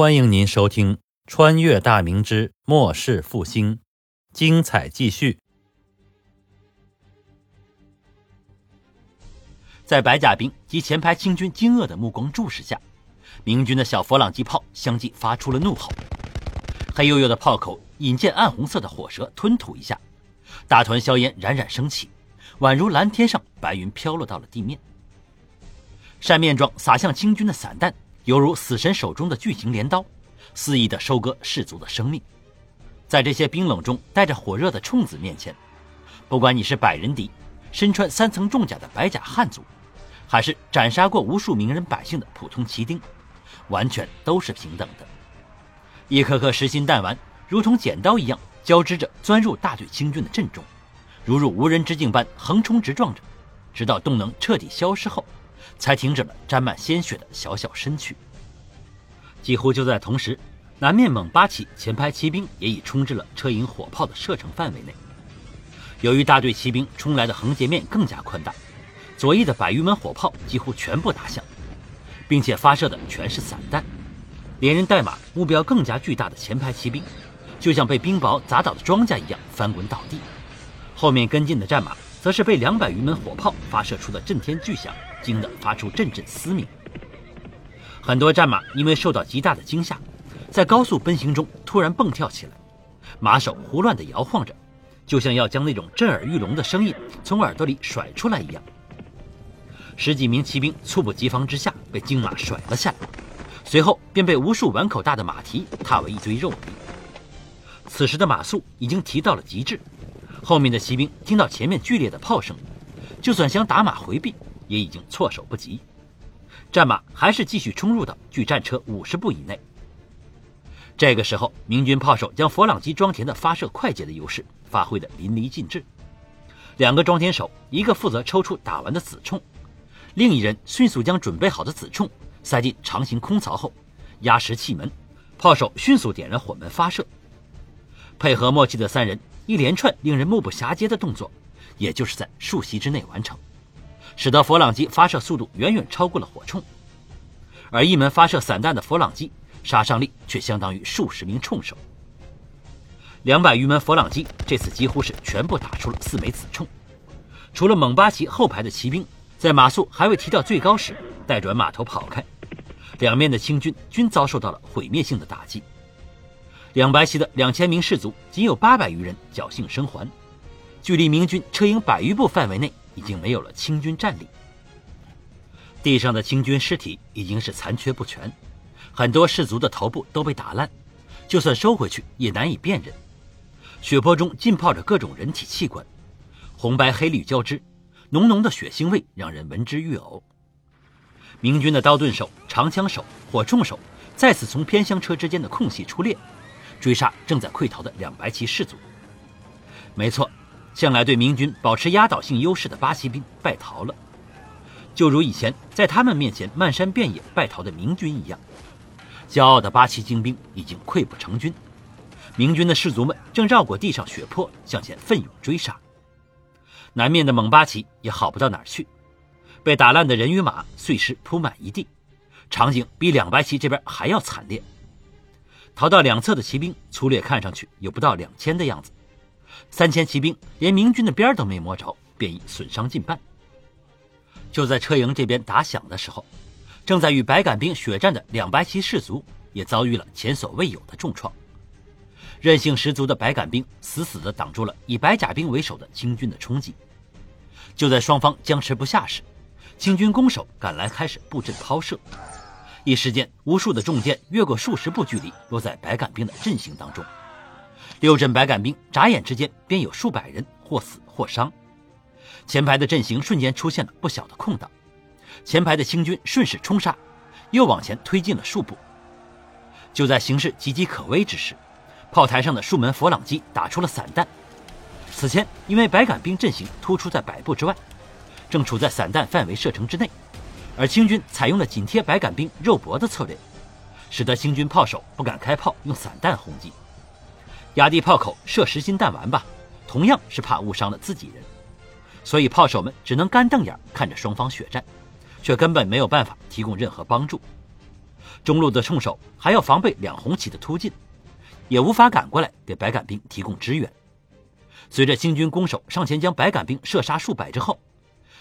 欢迎您收听《穿越大明之末世复兴》，精彩继续。在白甲兵及前排清军惊愕的目光注视下，明军的小佛朗机炮相继发出了怒吼，黑黝黝的炮口引见暗红色的火舌吞吐一下，大团硝烟冉冉升起，宛如蓝天上白云飘落到了地面。扇面状洒向清军的散弹。犹如死神手中的巨型镰刀，肆意地收割氏族的生命。在这些冰冷中带着火热的冲子面前，不管你是百人敌，身穿三层重甲的白甲汉族，还是斩杀过无数名人百姓的普通骑兵，完全都是平等的。一颗颗实心弹丸如同剪刀一样交织着钻入大队清军的阵中，如入无人之境般横冲直撞着，直到动能彻底消失后。才停止了沾满鲜血的小小身躯。几乎就在同时，南面蒙八旗前排骑兵也已冲至了车营火炮的射程范围内。由于大队骑兵冲来的横截面更加宽大，左翼的百余门火炮几乎全部打响，并且发射的全是散弹，连人带马目标更加巨大的前排骑兵，就像被冰雹砸倒的庄稼一样翻滚倒地。后面跟进的战马，则是被两百余门火炮发射出的震天巨响。惊得发出阵阵嘶鸣，很多战马因为受到极大的惊吓，在高速奔行中突然蹦跳起来，马首胡乱地摇晃着，就像要将那种震耳欲聋的声音从耳朵里甩出来一样。十几名骑兵猝不及防之下被惊马甩了下来，随后便被无数碗口大的马蹄踏为一堆肉泥。此时的马速已经提到了极致，后面的骑兵听到前面剧烈的炮声，就算想打马回避。也已经措手不及，战马还是继续冲入到距战车五十步以内。这个时候，明军炮手将佛朗机装填的发射快捷的优势发挥得淋漓尽致。两个装填手，一个负责抽出打完的子冲，另一人迅速将准备好的子冲塞进长形空槽后，压实气门，炮手迅速点燃火门发射。配合默契的三人，一连串令人目不暇接的动作，也就是在数息之内完成。使得佛朗机发射速度远远超过了火铳，而一门发射散弹的佛朗机杀伤力却相当于数十名铳手。两百余门佛朗机这次几乎是全部打出了四枚子铳，除了蒙巴旗后排的骑兵在马速还未提到最高时带转马头跑开，两面的清军均遭受到了毁灭性的打击。两白旗的两千名士卒仅有八百余人侥幸生还，距离明军车营百余步范围内。已经没有了清军战力，地上的清军尸体已经是残缺不全，很多士卒的头部都被打烂，就算收回去也难以辨认。血泊中浸泡着各种人体器官，红白黑绿交织，浓浓的血腥味让人闻之欲呕。明军的刀盾手、长枪手、火铳手再次从偏厢车之间的空隙出列，追杀正在溃逃的两白旗士卒。没错。向来对明军保持压倒性优势的八旗兵败逃了，就如以前在他们面前漫山遍野败逃的明军一样。骄傲的八旗精兵已经溃不成军，明军的士卒们正绕过地上血泊向前奋勇追杀。南面的蒙八旗也好不到哪儿去，被打烂的人与马碎尸铺满一地，场景比两白旗这边还要惨烈。逃到两侧的骑兵粗略看上去有不到两千的样子。三千骑兵连明军的边都没摸着，便已损伤近半。就在车营这边打响的时候，正在与白杆兵血战的两白旗士卒也遭遇了前所未有的重创。韧性十足的白杆兵死死地挡住了以白甲兵为首的清军的冲击。就在双方僵持不下时，清军攻守赶来，开始布阵抛射。一时间，无数的重箭越过数十步距离，落在白杆兵的阵型当中。六阵白杆兵眨眼之间便有数百人或死或伤，前排的阵型瞬间出现了不小的空档。前排的清军顺势冲杀，又往前推进了数步。就在形势岌岌可危之时，炮台上的数门佛朗机打出了散弹。此前因为白杆兵阵型突出在百步之外，正处在散弹范围射程之内，而清军采用了紧贴白杆兵肉搏的策略，使得清军炮手不敢开炮用散弹轰击。压低炮口射实心弹丸吧，同样是怕误伤了自己人，所以炮手们只能干瞪眼看着双方血战，却根本没有办法提供任何帮助。中路的冲手还要防备两红旗的突进，也无法赶过来给白杆兵提供支援。随着清军攻守上前将白杆兵射杀数百之后，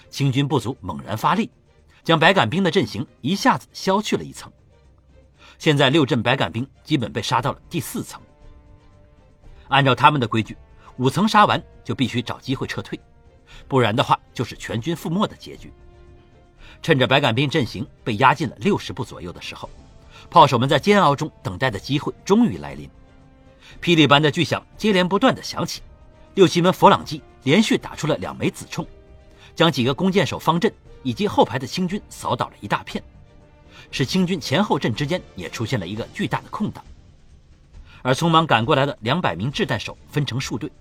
清军部族猛然发力，将白杆兵的阵型一下子削去了一层。现在六阵白杆兵基本被杀到了第四层。按照他们的规矩，五层杀完就必须找机会撤退，不然的话就是全军覆没的结局。趁着白杆兵阵型被压进了六十步左右的时候，炮手们在煎熬中等待的机会终于来临。霹雳般的巨响接连不断的响起，六七门佛朗机连续打出了两枚子冲，将几个弓箭手方阵以及后排的清军扫倒了一大片，使清军前后阵之间也出现了一个巨大的空档。而匆忙赶过来的两百名掷弹手分成数队，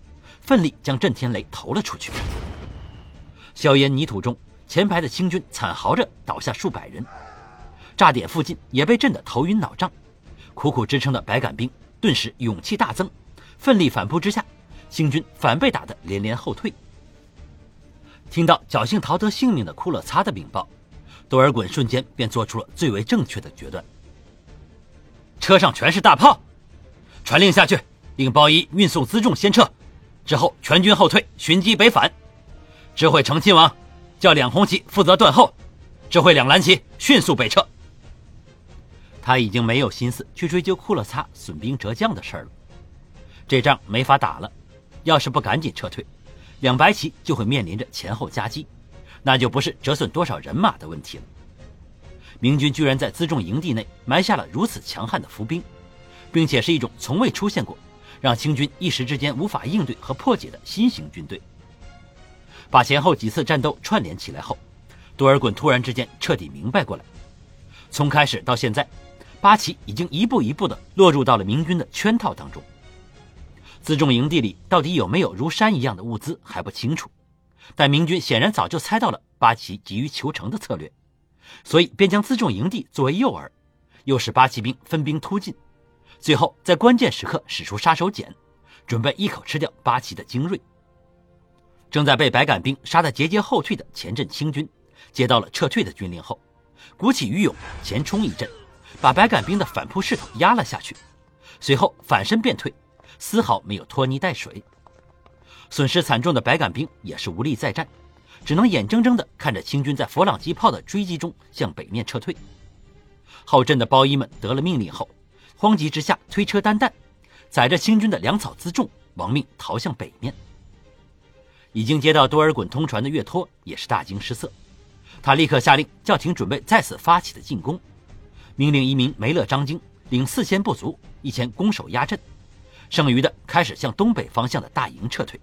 奋力将震天雷投了出去。硝烟泥土中，前排的清军惨嚎着倒下数百人，炸点附近也被震得头晕脑胀。苦苦支撑的白杆兵顿时勇气大增，奋力反扑之下，清军反被打得连连后退。听到侥幸逃得性命的库勒擦的禀报，多尔衮瞬间便做出了最为正确的决断：车上全是大炮。传令下去，令包衣运送辎重先撤，之后全军后退，寻机北返。知会成亲王，叫两红旗负责断后，知会两蓝旗迅速北撤。他已经没有心思去追究库勒擦损兵折将的事了。这仗没法打了，要是不赶紧撤退，两白旗就会面临着前后夹击，那就不是折损多少人马的问题了。明军居然在辎重营地内埋下了如此强悍的伏兵。并且是一种从未出现过，让清军一时之间无法应对和破解的新型军队。把前后几次战斗串联起来后，多尔衮突然之间彻底明白过来：从开始到现在，八旗已经一步一步地落入到了明军的圈套当中。辎重营地里到底有没有如山一样的物资还不清楚，但明军显然早就猜到了八旗急于求成的策略，所以便将辎重营地作为诱饵，诱使八旗兵分兵突进。最后，在关键时刻使出杀手锏，准备一口吃掉八旗的精锐。正在被白杆兵杀得节节后退的前阵清军，接到了撤退的军令后，鼓起余勇前冲一阵，把白杆兵的反扑势头压了下去。随后反身便退，丝毫没有拖泥带水。损失惨重的白杆兵也是无力再战，只能眼睁睁地看着清军在佛朗机炮的追击中向北面撤退。后阵的包衣们得了命令后。慌急之下，推车担担，载着清军的粮草辎重，亡命逃向北面。已经接到多尔衮通传的岳托也是大惊失色，他立刻下令叫停准备再次发起的进攻，命令一名梅勒张京领四千部卒一千攻守压阵，剩余的开始向东北方向的大营撤退。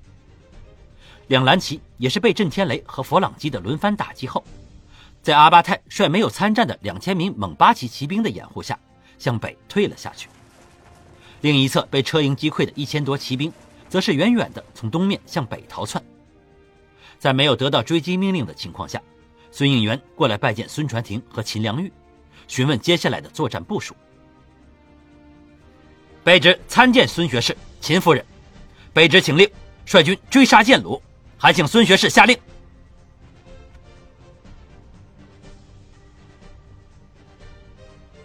两蓝旗也是被震天雷和佛朗机的轮番打击后，在阿巴泰率没有参战的两千名蒙八旗骑兵的掩护下。向北退了下去，另一侧被车营击溃的一千多骑兵，则是远远的从东面向北逃窜。在没有得到追击命令的情况下，孙应元过来拜见孙传庭和秦良玉，询问接下来的作战部署。卑职参见孙学士、秦夫人，卑职请令率军追杀建鲁，还请孙学士下令。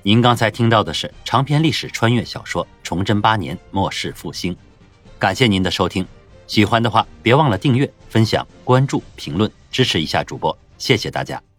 您刚才听到的是长篇历史穿越小说《崇祯八年末世复兴》，感谢您的收听，喜欢的话别忘了订阅、分享、关注、评论，支持一下主播，谢谢大家。